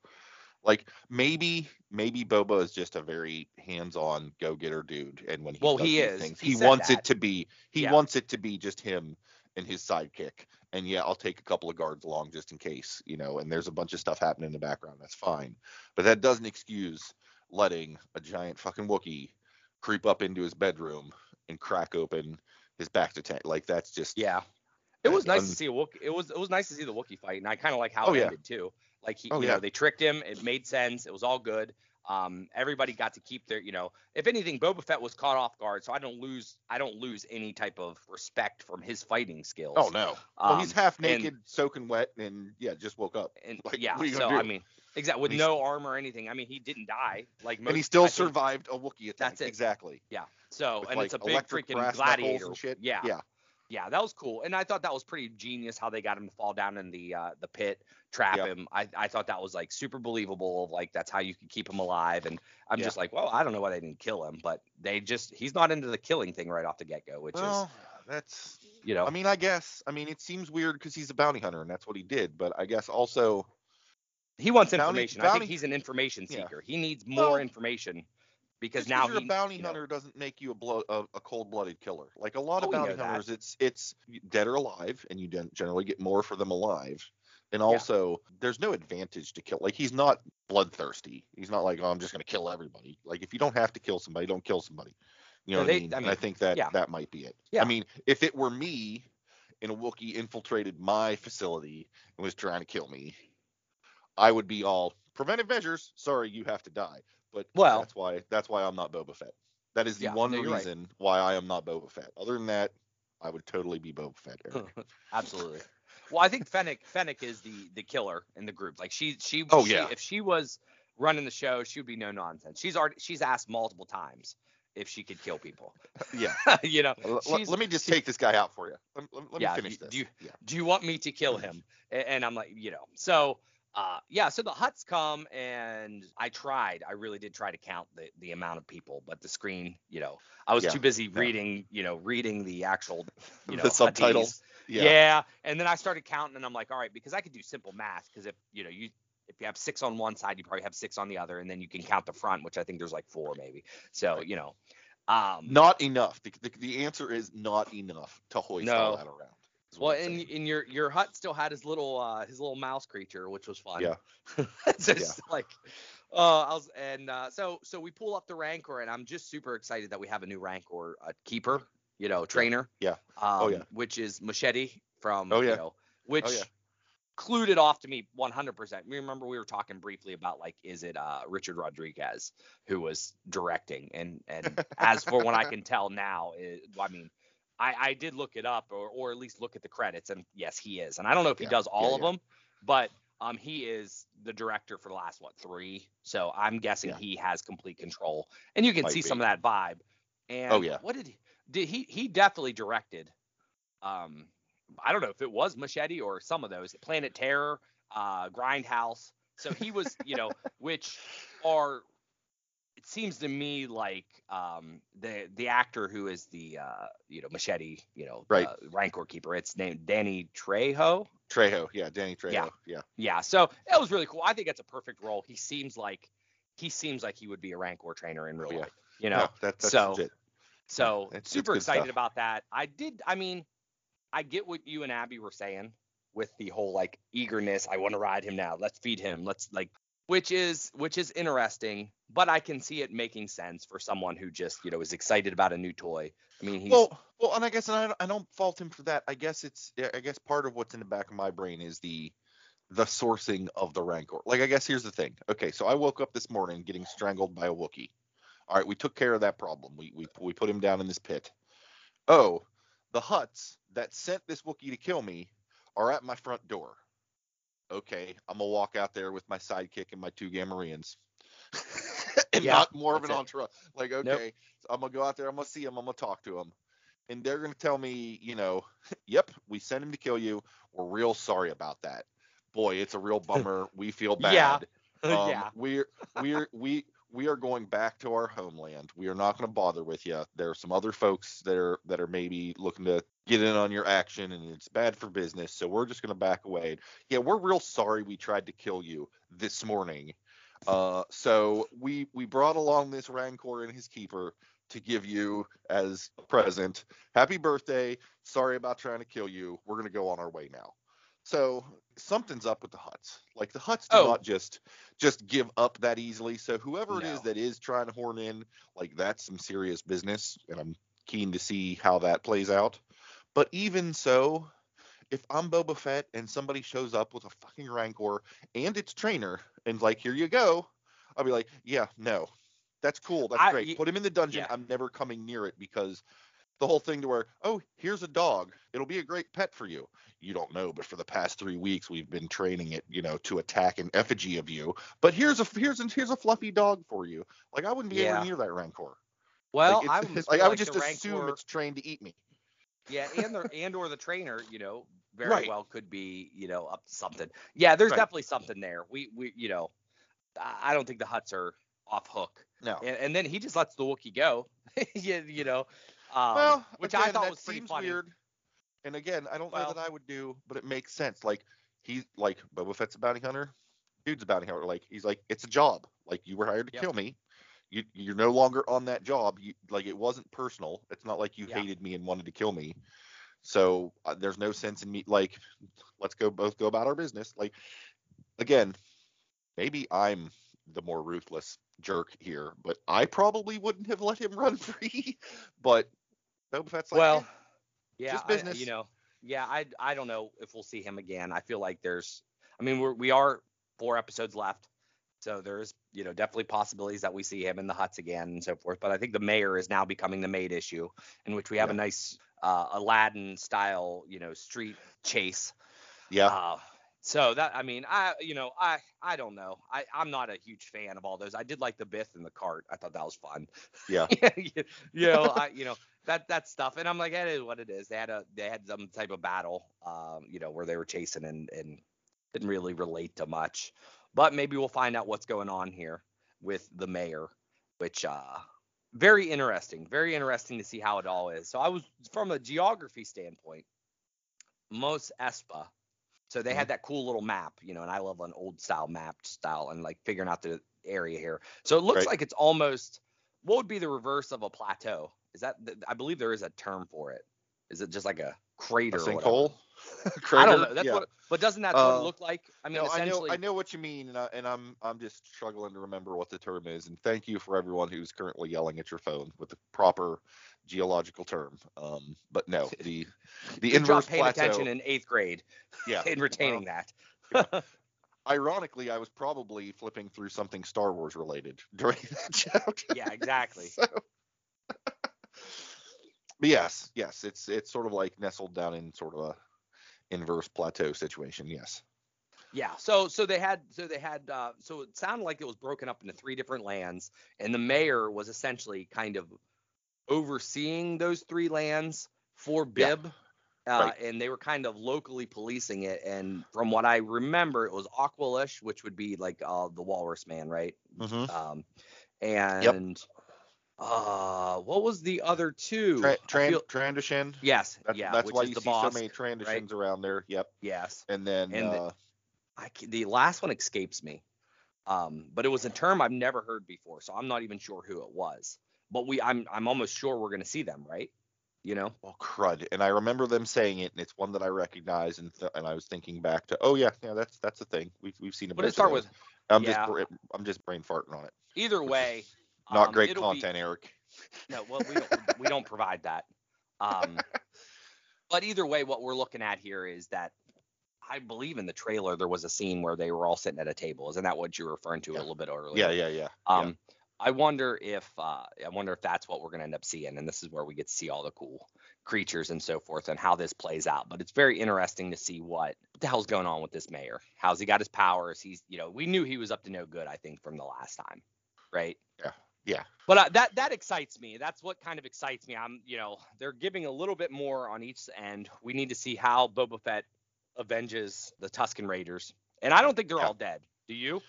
Speaker 1: Like maybe, maybe Boba is just a very hands-on go-getter dude, and when he
Speaker 2: Well,
Speaker 1: does
Speaker 2: he is.
Speaker 1: things,
Speaker 2: He
Speaker 1: he, wants
Speaker 2: that.
Speaker 1: it to be. He
Speaker 2: Yeah.
Speaker 1: wants it to be just him and his sidekick. And yeah, I'll take a couple of guards along just in case, you know. And there's a bunch of stuff happening in the background. That's fine, but that doesn't excuse letting a giant fucking Wookiee creep up into his bedroom and crack open his bacta tank. Like that's just
Speaker 2: yeah, it was nice
Speaker 1: un-
Speaker 2: to see a Wookiee. It was it was nice to see the Wookiee fight, and I kind of like how
Speaker 1: Oh,
Speaker 2: it
Speaker 1: yeah.
Speaker 2: ended too. Like he,
Speaker 1: Oh,
Speaker 2: you
Speaker 1: yeah.
Speaker 2: know, they tricked him. It made sense. It was all good. Um, everybody got to keep their, you know, if anything, Boba Fett was caught off guard, so I don't lose, I don't lose any type of respect from his fighting skills.
Speaker 1: Oh no. well, he's
Speaker 2: Um,
Speaker 1: half
Speaker 2: and-
Speaker 1: naked, soaking wet, and yeah, just woke up.
Speaker 2: and
Speaker 1: Like,
Speaker 2: yeah,
Speaker 1: what are you
Speaker 2: so
Speaker 1: gonna
Speaker 2: I mean, exactly with no armor or anything. I mean, he didn't die. Like most,
Speaker 1: and he still
Speaker 2: I think-
Speaker 1: survived a Wookiee attack.
Speaker 2: That's it.
Speaker 1: Exactly.
Speaker 2: Yeah. So
Speaker 1: With,
Speaker 2: and
Speaker 1: like,
Speaker 2: it's a big freaking gladiator.
Speaker 1: and shit.
Speaker 2: Yeah.
Speaker 1: Yeah.
Speaker 2: Yeah, that was cool, and I thought that was pretty genius how they got him to fall down in the uh, the pit, trap
Speaker 1: Yep.
Speaker 2: him. I, I thought that was like super believable. Like that's how you could keep him alive. And I'm
Speaker 1: Yeah.
Speaker 2: just like, well, I don't know why they didn't kill him, but they just he's not into the killing thing right off the get go, which
Speaker 1: well, that's.
Speaker 2: you know
Speaker 1: I mean, I guess. I mean, it seems weird because he's a bounty hunter and that's what he did. But I guess also,
Speaker 2: he wants
Speaker 1: bounty-
Speaker 2: information. I
Speaker 1: bounty-
Speaker 2: think he's an information
Speaker 1: Yeah.
Speaker 2: seeker. He needs more
Speaker 1: Well,
Speaker 2: information because
Speaker 1: just
Speaker 2: now
Speaker 1: you're
Speaker 2: he,
Speaker 1: a bounty
Speaker 2: you know,
Speaker 1: hunter doesn't make you a, blood, a, a cold-blooded killer. Like a lot
Speaker 2: Oh,
Speaker 1: of
Speaker 2: know
Speaker 1: bounty
Speaker 2: that.
Speaker 1: hunters, it's it's dead or alive, and you generally get more for them alive. And also, there's no advantage to kill. Like he's not bloodthirsty. He's not like, oh, I'm just gonna kill everybody. Like if you don't have to kill somebody, don't kill somebody. You know
Speaker 2: No,
Speaker 1: what I mean?
Speaker 2: I
Speaker 1: And I think that
Speaker 2: yeah.
Speaker 1: that might be it.
Speaker 2: Yeah.
Speaker 1: I mean, if it were me, and a Wookiee infiltrated my facility and was trying to kill me, I would be all preventive measures. Sorry, you have to die. But
Speaker 2: Well-
Speaker 1: that's why that's why I'm not Boba Fett. That is the
Speaker 2: Yeah,
Speaker 1: one
Speaker 2: no, you're right.
Speaker 1: reason why I am not Boba Fett. Other than that, I would totally be Boba Fett.
Speaker 2: Absolutely. Well, I think Fennec Fennec is the the killer in the group. Like she she
Speaker 1: Oh,
Speaker 2: she-
Speaker 1: yeah.
Speaker 2: if she was running the show, she would be no nonsense. She's already she's asked multiple times if she could kill people.
Speaker 1: yeah.
Speaker 2: you know,
Speaker 1: l- let me just take this guy out for you. Let, let- let
Speaker 2: Yeah,
Speaker 1: me finish
Speaker 2: do-
Speaker 1: this.
Speaker 2: do you-
Speaker 1: yeah.
Speaker 2: do you want me to kill him? And I'm like, you know, so uh, yeah, so the Hutts come and I tried, I really did try to count the, the amount of people, but the screen, you know, I was
Speaker 1: Yeah,
Speaker 2: too busy
Speaker 1: yeah.
Speaker 2: reading, you know, reading the actual, you know,
Speaker 1: the subtitles.
Speaker 2: Yeah.
Speaker 1: Yeah.
Speaker 2: And then I started counting and I'm like, all right, because I could do simple math because if, you know, you, if you have six on one side, you probably have six on the other, and then you can count the front, which I think there's like four maybe. So, you know, um,
Speaker 1: Not enough. The, the, the answer is not enough to hoist
Speaker 2: No.
Speaker 1: all that around.
Speaker 2: Well, and in your your Hutt still had his little uh his little mouse creature, which was fun.
Speaker 1: Yeah.
Speaker 2: just like uh I was and uh so so we pull up the rancor and I'm just super excited that we have a new rancor uh, keeper, you know, trainer.
Speaker 1: Yeah.
Speaker 2: Um,
Speaker 1: Oh, yeah.
Speaker 2: which is Machete from
Speaker 1: Oh, yeah.
Speaker 2: you know, which
Speaker 1: Oh, yeah.
Speaker 2: clued it off to me 100%. We remember we were talking briefly about like is it uh Richard Rodriguez who was directing and and as for what I can tell now, it, I mean I, I did look it up or, or at least look at the credits and yes he is and i don't know if he
Speaker 1: Yeah,
Speaker 2: does all
Speaker 1: yeah,
Speaker 2: of
Speaker 1: yeah.
Speaker 2: them but um he is the director for the last what three so i'm guessing he has complete control and you can
Speaker 1: Might
Speaker 2: see
Speaker 1: be.
Speaker 2: some of that vibe and
Speaker 1: Oh, yeah.
Speaker 2: what did he did he he definitely directed um i don't know if it was machete or some of those planet terror uh grindhouse so he was you know which are it seems to me like um, the the actor who is the uh, you know machete you know
Speaker 1: Right.
Speaker 2: uh, rancor keeper it's named Danny Trejo
Speaker 1: Trejo. Yeah. Danny Trejo.
Speaker 2: Yeah.
Speaker 1: yeah.
Speaker 2: yeah so that was really cool I think that's a perfect role he seems like he seems like he would be a rancor trainer in real
Speaker 1: yeah.
Speaker 2: life you know
Speaker 1: No, that, that's
Speaker 2: so- so
Speaker 1: It's- it's
Speaker 2: super
Speaker 1: good
Speaker 2: excited
Speaker 1: stuff.
Speaker 2: about that I did I mean I get what you and Abby were saying with the whole like eagerness I want to ride him now let's feed him let's like which is which is interesting but I can see it making sense for someone who just you know is excited about a new toy I mean he's
Speaker 1: Well, well, and I guess and I, I don't fault him for that. I guess it's I guess part of what's in the back of my brain is the the sourcing of the rancor. Like I guess here's the thing. Okay, so I woke up this morning getting strangled by a Wookie. All right, we took care of that problem. We we we put him down in this pit. Oh, the Hutts that sent this Wookie to kill me are at my front door. Okay, I'm gonna walk out there with my sidekick and my two Gamorreans. and
Speaker 2: Yeah,
Speaker 1: not more of an
Speaker 2: it.
Speaker 1: entourage. Like, okay, so I'm gonna go out there, I'm gonna see him, I'm gonna talk to him. And they're gonna tell me, you know, yep, we sent him to kill you. We're real sorry about that. Boy, it's a real bummer. we feel bad.
Speaker 2: Yeah.
Speaker 1: Um,
Speaker 2: yeah
Speaker 1: We're we're we we are going back to our homeland. We are not going to bother with you. There are some other folks that are that are maybe looking to get in on your action, and it's bad for business. So we're just going to back away. Yeah, we're real sorry we tried to kill you this morning. Uh, so we we brought along this Rancor and his keeper to give you as a present. Happy birthday. Sorry about trying to kill you. We're going to go on our way now. So something's up with the Hutts. Like the Hutts do
Speaker 2: Oh.
Speaker 1: not just just give up that easily. So whoever it is that is trying to horn in, like that's some serious business, and I'm keen to see how that plays out. But even so, if I'm Boba Fett and somebody shows up with a fucking Rancor and its trainer and like, here you go, I'll be like, yeah, no, that's cool, that's
Speaker 2: I-
Speaker 1: great.
Speaker 2: y-
Speaker 1: Put him in the dungeon.
Speaker 2: yeah.
Speaker 1: I'm never coming near it because the whole thing to where, oh, here's a dog. It'll be a great pet for you. You don't know, but for the past three weeks we've been training it, you know, to attack an effigy of you. But here's a here's a, here's a fluffy dog for you. Like I wouldn't be
Speaker 2: Yeah.
Speaker 1: anywhere near that Rancor.
Speaker 2: well
Speaker 1: like,
Speaker 2: I
Speaker 1: it's, like
Speaker 2: feel
Speaker 1: I would just assume
Speaker 2: Rancor-
Speaker 1: it's trained to eat me.
Speaker 2: Yeah, and the and or the trainer, you know, very
Speaker 1: Right.
Speaker 2: well could be, you know, up to something. Yeah, there's
Speaker 1: Right.
Speaker 2: definitely something there. We we you know, I I don't think the Hutts are off hook.
Speaker 1: No.
Speaker 2: And, and then he just lets the Wookiee go. you, you know, um,
Speaker 1: well,
Speaker 2: which
Speaker 1: again,
Speaker 2: I thought
Speaker 1: that
Speaker 2: was pretty
Speaker 1: seems
Speaker 2: funny.
Speaker 1: weird. And again, I don't
Speaker 2: Well-
Speaker 1: know that I would do, but it makes sense. Like he's like Boba Fett's a bounty hunter. Dude's a bounty hunter. Like he's like it's a job. Like you were hired to
Speaker 2: Yep.
Speaker 1: kill me. You you're no longer on that job. You like it wasn't personal. It's not like you
Speaker 2: Yeah.
Speaker 1: hated me and wanted to kill me. So uh, there's no sense in me like let's go both go about our business. Like again, maybe I'm the more ruthless jerk here, but I probably wouldn't have let him run free. but Boba Fett's like,
Speaker 2: well,
Speaker 1: "Eh,
Speaker 2: yeah,
Speaker 1: just
Speaker 2: I-
Speaker 1: business.
Speaker 2: you know, yeah, I I don't know if we'll see him again. I feel like there's, I mean, we're we are four episodes left, so there's you know definitely possibilities that we see him in the Hutts again and so forth. But I think the mayor is now becoming the maid issue, in which we have a nice uh, Aladdin style you know street chase.
Speaker 1: yeah,
Speaker 2: Uh, so that I mean I you know I I don't know I I'm not a huge fan of all those. I did like the Bith and the cart. I thought that was fun.
Speaker 1: yeah,
Speaker 2: you you know, I, you know that that stuff, and I'm like, that is what it is. They had a they had some type of battle, um, you know, where they were chasing and and didn't really relate to much, but maybe we'll find out what's going on here with the mayor, which uh very interesting, very interesting to see how it all is. So I was from a geography standpoint, Mos Espa. So they had mm-hmm. that cool little map, you know, and I love an old style map style and like figuring out the area here. So it looks
Speaker 1: Right.
Speaker 2: like it's almost what would be the reverse of a plateau? Is that I believe there is a term for it. Is it just like a crater?
Speaker 1: sinkhole.
Speaker 2: I don't know. That's
Speaker 1: yeah.
Speaker 2: what. But doesn't that
Speaker 1: Uh,
Speaker 2: look like? I mean,
Speaker 1: no, I know,
Speaker 2: essentially.
Speaker 1: I know what you mean, and, I, and I'm, I'm just struggling to remember what the term is. And thank you for everyone who's currently yelling at your phone with the proper geological term. Um, but no, the, the inverse
Speaker 2: paying
Speaker 1: plateau.
Speaker 2: attention in eighth grade
Speaker 1: yeah,
Speaker 2: in retaining that.
Speaker 1: ironically, I was probably flipping through something Star Wars related during that chapter.
Speaker 2: Yeah, exactly.
Speaker 1: So, but yes, yes, it's it's sort of like nestled down in sort of a inverse plateau situation. Yes.
Speaker 2: Yeah. So so they had so they had uh, so it sounded like it was broken up into three different lands, and the mayor was essentially kind of overseeing those three lands for
Speaker 1: Yeah.
Speaker 2: Bib. Uh,
Speaker 1: Right.
Speaker 2: And they were kind of locally policing it. And from what I remember, it was Aqualish, which would be like uh, the Walrus Man, right?
Speaker 1: Mm-hmm.
Speaker 2: Um, and uh, what was the other two?
Speaker 1: Tra- Tran-
Speaker 2: feel- yes,
Speaker 1: That's,
Speaker 2: yeah,
Speaker 1: that's why you
Speaker 2: the
Speaker 1: see
Speaker 2: boss.
Speaker 1: so many Trandoshans around there. Yep.
Speaker 2: Yes.
Speaker 1: And then
Speaker 2: And the-
Speaker 1: uh,
Speaker 2: I ca- the last one escapes me. Um, but it was a term I've never heard before, so I'm not even sure who it was. But we, I'm, I'm almost sure we're gonna see them, right? You know?
Speaker 1: oh crud, and I remember them saying it, and it's one that I recognize, and th- and I was thinking back to, oh yeah, yeah, that's that's a thing. We've we've seen a bunch
Speaker 2: it start with?
Speaker 1: I'm
Speaker 2: yeah.
Speaker 1: just I'm just brain farting on it.
Speaker 2: Either way,
Speaker 1: Not
Speaker 2: um,
Speaker 1: great
Speaker 2: it'll be-
Speaker 1: content, Eric.
Speaker 2: No, well, we don't we don't provide that. Um, but either way, what we're looking at here is that I believe in the trailer there was a scene where they were all sitting at a table. Isn't that what you were referring to a little bit earlier?
Speaker 1: Yeah, yeah, yeah.
Speaker 2: Um, I wonder if uh, I wonder if that's what we're gonna end up seeing, and this is where we get to see all the cool creatures and so forth, and how this plays out. But it's very interesting to see what, what the hell's going on with this mayor. How's he got his powers? He's, you know, we knew he was up to no good. I think from the last time, right?
Speaker 1: Yeah, yeah.
Speaker 2: But uh, that that excites me. That's what kind of excites me. I'm, you know, they're giving a little bit more on each end. We need to see how Boba Fett avenges the Tusken Raiders, and I don't think they're
Speaker 1: Yeah.
Speaker 2: all dead. Do you?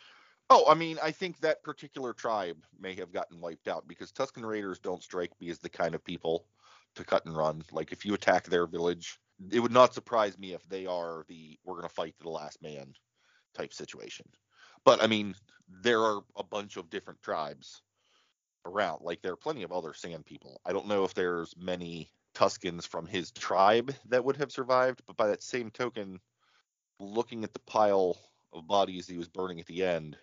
Speaker 1: Oh, I mean, I think that particular tribe may have gotten wiped out because Tusken Raiders don't strike me as the kind of people to cut and run. Like if you attack their village, it would not surprise me if they are the we're going to fight to the last man type situation. But I mean, there are a bunch of different tribes around. Like there are plenty of other sand people. I don't know if there's many Tuskens from his tribe that would have survived, but by that same token, looking at the pile of bodies he was burning at the end,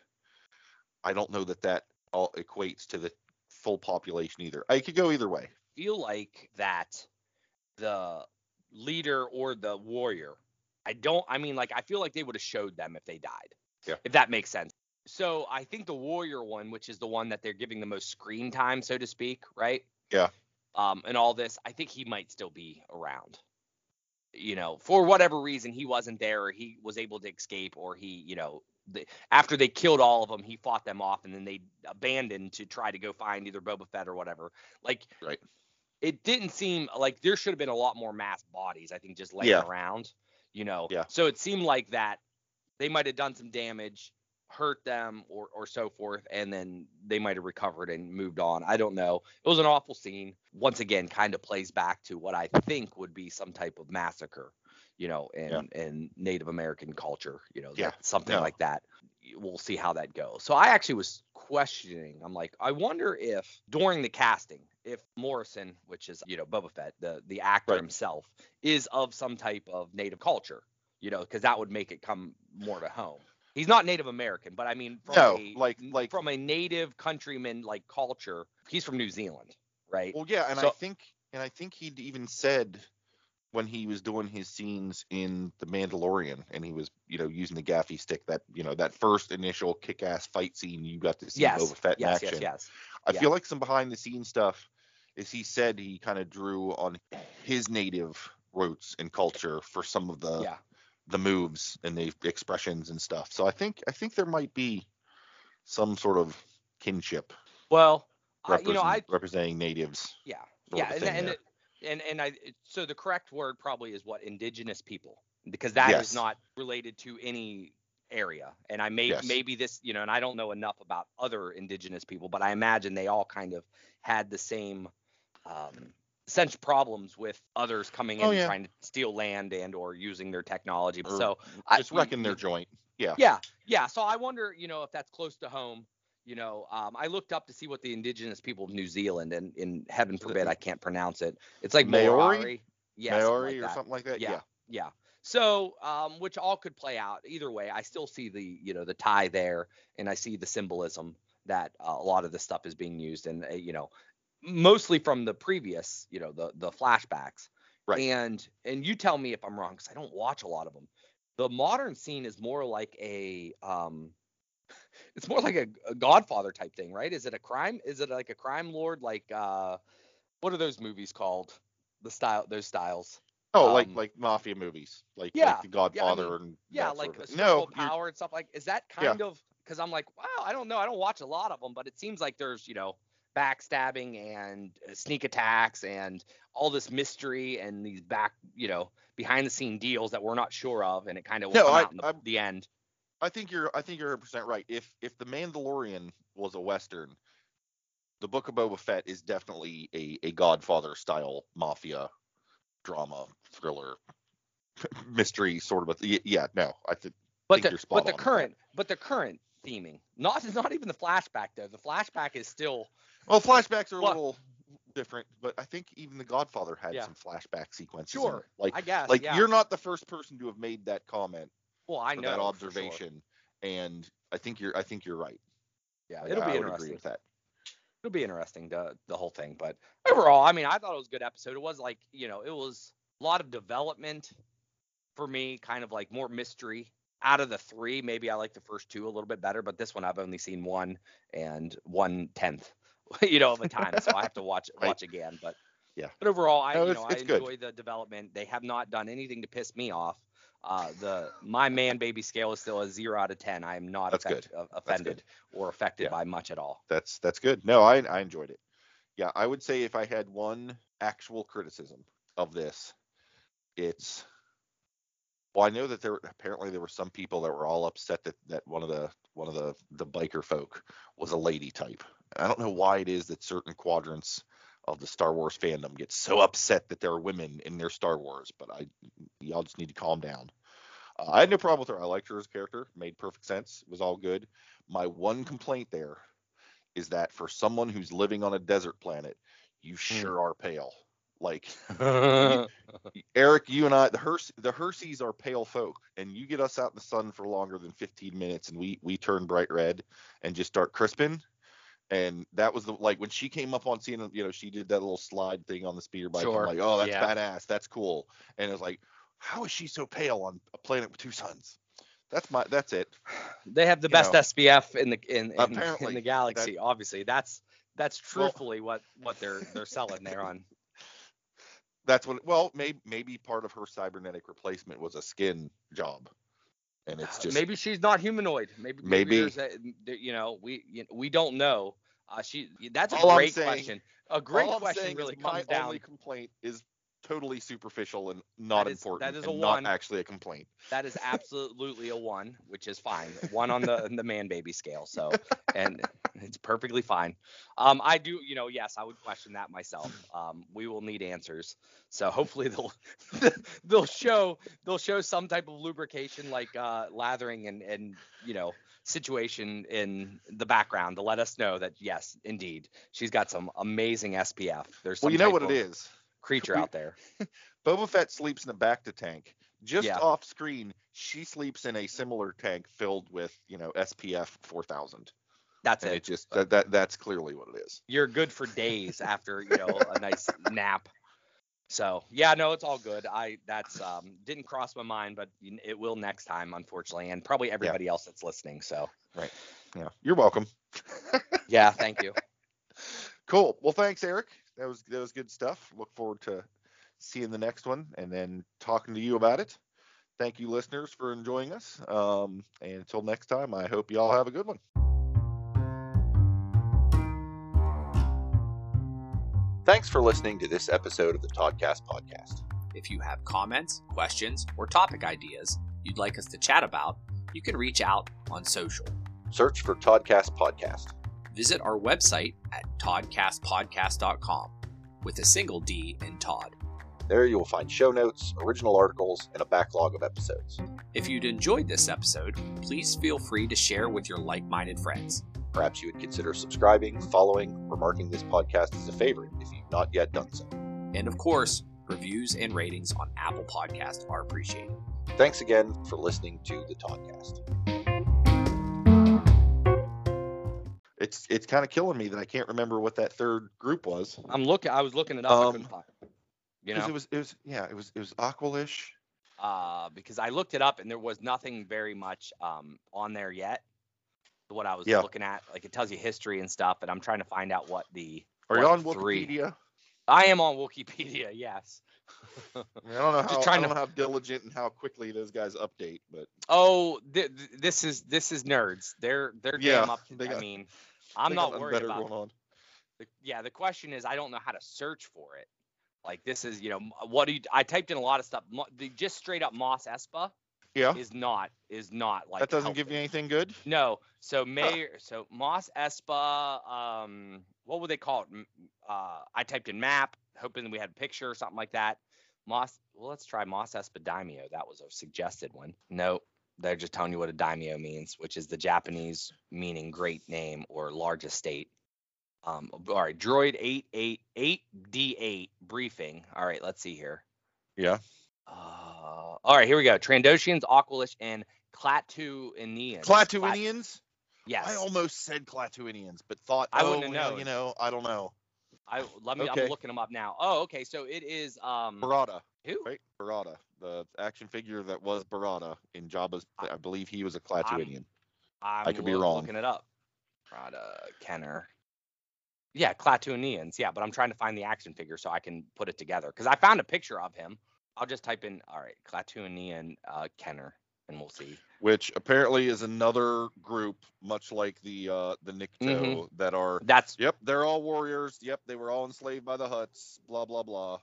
Speaker 1: I don't know that that all equates to the full population either. I could go either way.
Speaker 2: feel like that the leader or the warrior i don't i mean like i feel like they would have showed them if they died
Speaker 1: Yeah.
Speaker 2: if that makes sense so i think the warrior one which is the one that they're giving the most screen time so to speak right
Speaker 1: Yeah.
Speaker 2: um and all this i think he might still be around you know for whatever reason he wasn't there or he was able to escape or he you know the, after they killed all of them he fought them off and then they abandoned to try to go find either boba fett or whatever like
Speaker 1: Right.
Speaker 2: it didn't seem like there should have been a lot more mass bodies. I think just laying
Speaker 1: Yeah.
Speaker 2: around, you know.
Speaker 1: Yeah.
Speaker 2: So it seemed like that they might have done some damage, hurt them, or or so forth, and then they might have recovered and moved on. I don't know. It was an awful scene. Once again, kind of plays back to what I think would be some type of massacre, you know, in
Speaker 1: Yeah.
Speaker 2: in Native American culture, you know,
Speaker 1: Yeah.
Speaker 2: something like that. We'll see how that goes. So I actually was questioning. I'm like, I wonder if during the casting, if Morrison, which is you know Boba Fett, the the actor
Speaker 1: Right.
Speaker 2: himself, is of some type of native culture, you know, because that would make it come more to home. He's not Native American, but I mean, from
Speaker 1: No,
Speaker 2: a,
Speaker 1: like- like-
Speaker 2: from a native countryman like culture, he's from New Zealand, right?
Speaker 1: Well, yeah, and I think and I think he'd even said when he was doing his scenes in The Mandalorian and he was, you know, using the gaffi stick that, you know, that first initial kick-ass fight scene you got to see
Speaker 2: yes,
Speaker 1: Boba Fett in
Speaker 2: yes,
Speaker 1: action.
Speaker 2: yes, yes.
Speaker 1: I
Speaker 2: yeah.
Speaker 1: feel like some behind the scenes stuff is he said he kind of drew on his native roots and culture for some of the
Speaker 2: yeah.
Speaker 1: The moves and the expressions and stuff. So I think I think there might be some sort of kinship
Speaker 2: Well, I, you know, I
Speaker 1: representing natives.
Speaker 2: yeah, yeah, and and, it- and and I so the correct word probably is what indigenous people because that is
Speaker 1: Yes.
Speaker 2: not related to any area. And I may
Speaker 1: Yes.
Speaker 2: maybe this you know, and I don't know enough about other indigenous people, but I imagine they all kind of had the same um sense problems with others coming in
Speaker 1: Oh,
Speaker 2: and
Speaker 1: yeah.
Speaker 2: trying to steal land and or using their technology.
Speaker 1: Or
Speaker 2: so I-
Speaker 1: Just
Speaker 2: you-
Speaker 1: wrecking
Speaker 2: you-
Speaker 1: their joint. Yeah.
Speaker 2: yeah, yeah. So I wonder, you know, if that's close to home. You know, um, I looked up to see what the indigenous people of New Zealand and, in heaven forbid I can't pronounce it. It's like
Speaker 1: Maori?
Speaker 2: Maori, yeah, something
Speaker 1: Maori
Speaker 2: like
Speaker 1: or
Speaker 2: that.
Speaker 1: something like that.
Speaker 2: Yeah.
Speaker 1: Yeah.
Speaker 2: Yeah. So, um, which all could play out either way. I still see the, you know, the tie there, and I see the symbolism that uh, a lot of this stuff is being used, and uh, you know, mostly from the previous, you know, the the flashbacks.
Speaker 1: Right.
Speaker 2: And and you tell me if I'm wrong, because I don't watch a lot of them. The modern scene is more like a, um, it's more like a, a Godfather type thing, right? Is it a crime? Is it like a crime lord? Like, uh, what are those movies called? The style, those styles.
Speaker 1: Oh, like
Speaker 2: Um,
Speaker 1: like mafia movies, like,
Speaker 2: yeah,
Speaker 1: like The Godfather
Speaker 2: mean,
Speaker 1: and
Speaker 2: Yeah, like
Speaker 1: sort of
Speaker 2: a
Speaker 1: thing.
Speaker 2: circle
Speaker 1: no,
Speaker 2: power and stuff like. Is that
Speaker 1: Yeah.
Speaker 2: kind of? Because I'm like, wow, I don't know, I don't watch a lot of them, but it seems like there's, you know, backstabbing and uh, sneak attacks and all this mystery and these back, you know, behind the scene deals that we're not sure of, and it kind of will
Speaker 1: No,
Speaker 2: come
Speaker 1: I-
Speaker 2: out in the, the end.
Speaker 1: I think you're I think you're 100 percent right. If if the Mandalorian was a western, the Book of Boba Fett is definitely a a Godfather style mafia drama thriller mystery sort of a yeah no I think
Speaker 2: But the
Speaker 1: you're spot
Speaker 2: but the current but the current theming, not not even the flashback though. The flashback is still
Speaker 1: well flashbacks are a little different, but I think even the Godfather had
Speaker 2: Yeah.
Speaker 1: some flashback sequences.
Speaker 2: sure.
Speaker 1: like
Speaker 2: I guess.
Speaker 1: like
Speaker 2: yeah.
Speaker 1: you're not the first person to have made that comment
Speaker 2: well, I know
Speaker 1: that
Speaker 2: for sure.
Speaker 1: observation, and I think you're I think you're right.
Speaker 2: Yeah,
Speaker 1: Like,
Speaker 2: it'll
Speaker 1: I
Speaker 2: be
Speaker 1: would
Speaker 2: interesting.
Speaker 1: agree with that.
Speaker 2: it'll be interesting the the whole thing but overall i mean i thought it was a good episode it was like you know it was a lot of development for me kind of like more mystery out of the three maybe i like the first two a little bit better but this one i've only seen one and one tenth you know of a time so i have to watch
Speaker 1: Right.
Speaker 2: watch again but
Speaker 1: Yeah.
Speaker 2: but overall i
Speaker 1: No,
Speaker 2: you know i
Speaker 1: good.
Speaker 2: enjoy the development they have not done anything to piss me off uh, the my man baby scale is still a zero out of ten. I am not
Speaker 1: That's
Speaker 2: affect, uh, offended or affected
Speaker 1: Yeah.
Speaker 2: by much at all.
Speaker 1: That's that's good. No, I I enjoyed it. Yeah, I would say if I had one actual criticism of this, it's well, I know that there apparently there were some people that were all upset that that one of the one of the the biker folk was a lady type. I don't know why it is that certain quadrants of the Star Wars fandom get so upset that there are women in their Star Wars, but I y'all just need to calm down. Uh, I had no problem with her. I liked her as a character. Made perfect sense. It was all good. My one complaint there is that for someone who's living on a desert planet, you sure are pale. Like Eric, you and I, the Hers- the Herseys are pale folk, and you get us out in the sun for longer than 15 minutes, and we we turn bright red and just start crisping. And that was the like when she came up on scene, you know, she did that little slide thing on the speeder bike.
Speaker 2: Sure.
Speaker 1: I'm like, oh, that's
Speaker 2: Yeah.
Speaker 1: badass, that's cool. And it was like, how is she so pale on a planet with two suns? That's my that's it.
Speaker 2: They have the
Speaker 1: you
Speaker 2: best
Speaker 1: know,
Speaker 2: SPF in the in, in, in the galaxy. obviously, that's that's
Speaker 1: Well-
Speaker 2: truthfully what what they're they're selling there on.
Speaker 1: That's what. Well, maybe maybe part of her cybernetic replacement was a skin job, and it's just
Speaker 2: maybe she's not humanoid. Maybe
Speaker 1: Maybe.
Speaker 2: there's a- you know we you know, we don't know. Uh, she. That's a
Speaker 1: All
Speaker 2: great
Speaker 1: saying-
Speaker 2: question. A great question really
Speaker 1: is my
Speaker 2: comes down.
Speaker 1: only complaint is totally superficial and not
Speaker 2: That is-
Speaker 1: important
Speaker 2: that is a
Speaker 1: and not
Speaker 2: one.
Speaker 1: actually a complaint.
Speaker 2: That is absolutely a one, which is fine. One on the the man baby scale. So, and it's perfectly fine. Um, I do, you know, yes, I would question that myself. Um, we will need answers. So hopefully they'll they'll show they'll show some type of lubrication like uh, lathering and and you know situation in the background to let us know that yes, indeed, she's got some amazing SPF. There's some
Speaker 1: Well, you know what it
Speaker 2: of
Speaker 1: is.
Speaker 2: Creature
Speaker 1: We-
Speaker 2: out there.
Speaker 1: Boba Fett sleeps in a bacta tank. Just
Speaker 2: Yeah.
Speaker 1: off screen, she sleeps in a similar tank filled with, you know, SPF 4000.
Speaker 2: That's
Speaker 1: And
Speaker 2: it.
Speaker 1: it just that, that that's clearly what it is.
Speaker 2: you're good for days after you know a nice nap. So yeah, no, it's all good. I that's um didn't cross my mind, but it will next time, unfortunately, and probably everybody else that's listening. So right,
Speaker 1: Yeah. You're welcome.
Speaker 2: yeah, thank you.
Speaker 1: Cool. Well, thanks, Eric. That was that was good stuff. Look forward to seeing the next one and then talking to you about it. Thank you, listeners, for enjoying us. Um, and until next time, I hope you all have a good one. Thanks for listening to this episode of the Toddcast podcast.
Speaker 3: If you have comments, questions, or topic ideas you'd like us to chat about, you can reach out on social.
Speaker 1: Search for Toddcast Podcast.
Speaker 3: Visit our website at toddcastpodcast.com with a single D in Todd.
Speaker 1: There you will find show notes, original articles, and a backlog of episodes.
Speaker 3: If you'd enjoyed this episode, please feel free to share with your like minded friends.
Speaker 1: Perhaps you would consider subscribing, following, or marking this podcast as a favorite if you've not yet done so.
Speaker 3: And of course, reviews and ratings on Apple Podcast are appreciated.
Speaker 1: Thanks again for listening to the Toddcast. It's it's kind of killing me that I can't remember what that third group was.
Speaker 2: I'm looking. I was looking it up. I
Speaker 1: Um,
Speaker 2: couldn't find it. You know,
Speaker 1: it was it was yeah it was it was Aqualish.
Speaker 2: uh, because I looked it up and there was nothing very much um on there yet. What I was
Speaker 1: Yeah.
Speaker 2: looking at, like it tells you history and stuff, and I'm trying to find out what the.
Speaker 1: Are you on
Speaker 2: three?
Speaker 1: Wikipedia?
Speaker 2: I am on Wikipedia. Yes.
Speaker 1: I, mean, I don't know
Speaker 2: Just
Speaker 1: how
Speaker 2: trying
Speaker 1: I don't
Speaker 2: to-
Speaker 1: know how diligent and how quickly those guys update, but
Speaker 2: Oh, th- th- this is this is nerds. They're they're
Speaker 1: Yeah,
Speaker 2: damn up.
Speaker 1: they
Speaker 2: I mean, I'm not worried about. The, yeah, the question is, I don't know how to search for it. Like this is, you know, what do you? I typed in a lot of stuff. Mo, the just straight up Mos Espa
Speaker 1: Yeah,
Speaker 2: is not is not like
Speaker 1: that doesn't give you anything good.
Speaker 2: No. So Mayor, so Mos Espa, um, what would they call it? Uh, I typed in map, hoping we had a picture or something like that. Mos, well, let's try Mos Espa Daimyo. That was a suggested one. No, they're just telling you what a daimyo means, which is the Japanese meaning great name or large estate. Um, all right, Droid 888D8 briefing. All right, let's see here.
Speaker 1: Yeah.
Speaker 2: Uh, all right, here we go. Trandoshians, Aqualish, and Klatooinians. Clat-
Speaker 1: Klatooinians?
Speaker 2: Yes.
Speaker 1: I almost said Klatooinians, but thought
Speaker 2: I
Speaker 1: oh,
Speaker 2: wouldn't know.
Speaker 1: You know, I don't know.
Speaker 2: I let me.
Speaker 1: Okay.
Speaker 2: I'm looking them up now. Oh, okay. So it is um
Speaker 1: Barada,
Speaker 2: who?
Speaker 1: right? Barada, the action figure that was Barada in Jabba's. I believe he was a Klatooinian.
Speaker 2: I'm
Speaker 1: I could be
Speaker 2: loo-
Speaker 1: wrong.
Speaker 2: Looking it up. Rada Kenner. Yeah, Klatooinians. Yeah, but I'm trying to find the action figure so I can put it together because I found a picture of him. I'll just type in all right, Klatooinian uh, Kenner, and we'll see.
Speaker 1: which apparently is another group, much like the uh, the Nikto,
Speaker 2: Mhm.
Speaker 1: that are.
Speaker 2: That's
Speaker 1: Yep, they're all warriors. Yep, they were all enslaved by the Hutts. Blah blah blah.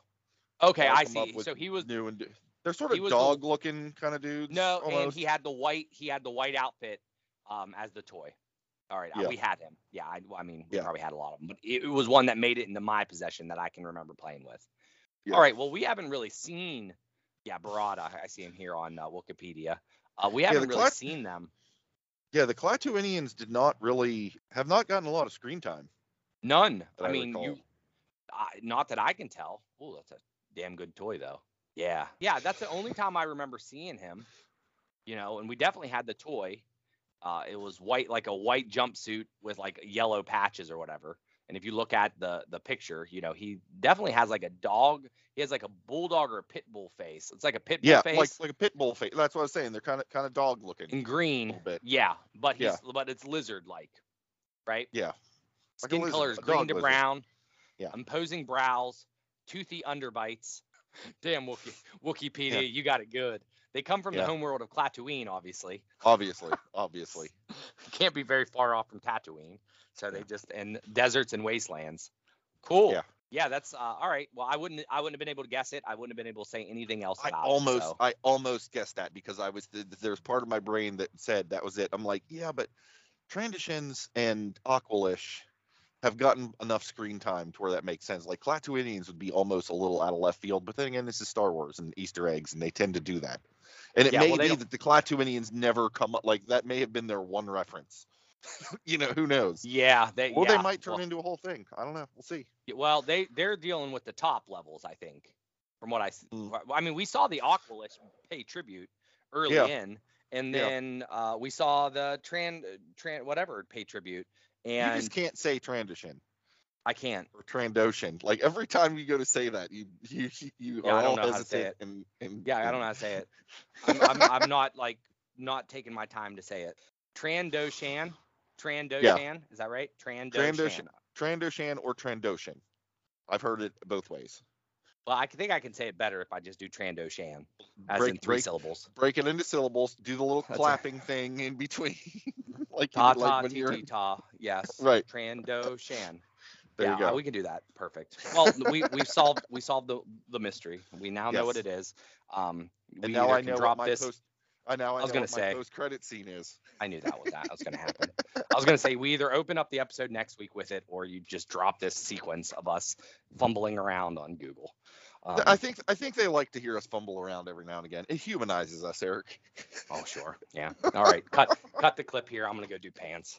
Speaker 2: okay. I see. So he was
Speaker 1: new and they're sort of
Speaker 2: was the-
Speaker 1: dog-looking kind of dudes.
Speaker 2: no, and he had the white. He had the white outfit um as the toy. All right, uh,
Speaker 1: Yeah.
Speaker 2: we had him. Yeah, I, I mean, we
Speaker 1: Yeah.
Speaker 2: probably had a lot of them, but it, it was one that made it into my possession that I can remember playing with.
Speaker 1: Yeah.
Speaker 2: All right, well, we haven't really seen, yeah, Barada. I see him here on uh, Wikipedia. Uh, we haven't
Speaker 1: the
Speaker 2: really
Speaker 1: Clat-
Speaker 2: seen them.
Speaker 1: Yeah, the Klatooinians did not really have not gotten a lot of screen time.
Speaker 2: None. I
Speaker 1: I
Speaker 2: mean,
Speaker 1: recall.
Speaker 2: you, I, not that I can tell. Oh, that's a damn good toy, though. Yeah, yeah, that's the only time I remember seeing him. You know, and we definitely had the toy. Uh, it was white, like a white jumpsuit with like yellow patches or whatever. And if you look at the the picture, you know, he definitely has like a dog. He has like a bulldog or a pit bull face. It's like a pit bull
Speaker 1: Yeah,
Speaker 2: face
Speaker 1: like like a pit bull face. That's what I was saying. They're kind of kind of dog looking.
Speaker 2: in green. Yeah, but he's
Speaker 1: Yeah.
Speaker 2: but it's lizard like, right?
Speaker 1: Yeah. Like
Speaker 2: Skin color is green to
Speaker 1: lizard.
Speaker 2: brown.
Speaker 1: Yeah.
Speaker 2: Imposing brows, toothy underbites. Damn Wookie Wikipedia,
Speaker 1: Yeah.
Speaker 2: you got it good. They come from
Speaker 1: Yeah.
Speaker 2: the homeworld of Klatooine, obviously.
Speaker 1: Obviously, obviously.
Speaker 2: Can't be very far off from Tatooine. So they just and deserts and wastelands. Cool.
Speaker 1: Yeah.
Speaker 2: Yeah, that's uh, all right. Well, I wouldn't I wouldn't have been able to guess it. I wouldn't have been able to say anything else
Speaker 1: I almost,
Speaker 2: it. so-
Speaker 1: I almost guessed that because I was there's part of my brain that said that was it. I'm like, yeah, but Trandoshans and Aqualish have gotten enough screen time to where that makes sense. Like Klatooinians would be almost a little out of left field, but then again, this is Star Wars and Easter eggs, and they tend to do that. And it
Speaker 2: Yeah,
Speaker 1: may
Speaker 2: well,
Speaker 1: be
Speaker 2: don't-
Speaker 1: that the Klatooinians never come up like that. May have been their one reference. you know, who knows?
Speaker 2: Yeah, they
Speaker 1: Or
Speaker 2: yeah,
Speaker 1: they might turn
Speaker 2: well,
Speaker 1: into a whole thing. I don't know. We'll see.
Speaker 2: Well, they they're dealing with the top levels, I think, from what I s-
Speaker 1: Mm.
Speaker 2: I mean, we saw the Aqualish pay tribute early
Speaker 1: Yeah.
Speaker 2: in, and then uh, we saw the Tran Tran whatever pay tribute, and you
Speaker 1: just can't say Trandoshan
Speaker 2: I can't.
Speaker 1: or Trandoshan. Like every time you go to say that, you you you
Speaker 2: Yeah,
Speaker 1: are
Speaker 2: I don't
Speaker 1: all
Speaker 2: know how to say it.
Speaker 1: and, and
Speaker 2: Yeah, I don't know how to say it. I'm, I'm, I'm not like not taking my time to say it. Trandoshan, Trandoshan, Yeah. is that right? Trandoshan.
Speaker 1: Trandoshan. Trandoshan or Trandoshan. I've heard it both ways.
Speaker 2: Well, I think I can say it better if I just do Trandoshan, as
Speaker 1: break,
Speaker 2: in three
Speaker 1: break,
Speaker 2: syllables.
Speaker 1: break it into syllables. Do the little
Speaker 2: That's
Speaker 1: clapping thing in between, like
Speaker 2: Ta ta
Speaker 1: when
Speaker 2: ti
Speaker 1: you're
Speaker 2: ti ta. Yes.
Speaker 1: Right.
Speaker 2: Trandoshan.
Speaker 1: There.
Speaker 2: yeah, we can do that. Perfect. Well, we we solved we solved the the mystery. We now know what it is. Um,
Speaker 1: and now I know
Speaker 2: drop
Speaker 1: what my
Speaker 2: this.
Speaker 1: post. I now I,
Speaker 2: I was gonna say.
Speaker 1: post credit scene is.
Speaker 2: I knew that was that was going to happen. I was going to say we either open up the episode next week with it, or you just drop this sequence of us fumbling around on Google. Um,
Speaker 1: I think I think they like to hear us fumble around every now and again. It humanizes us, Eric.
Speaker 2: oh sure, yeah. All right, cut cut the clip here. I'm going to go do pants.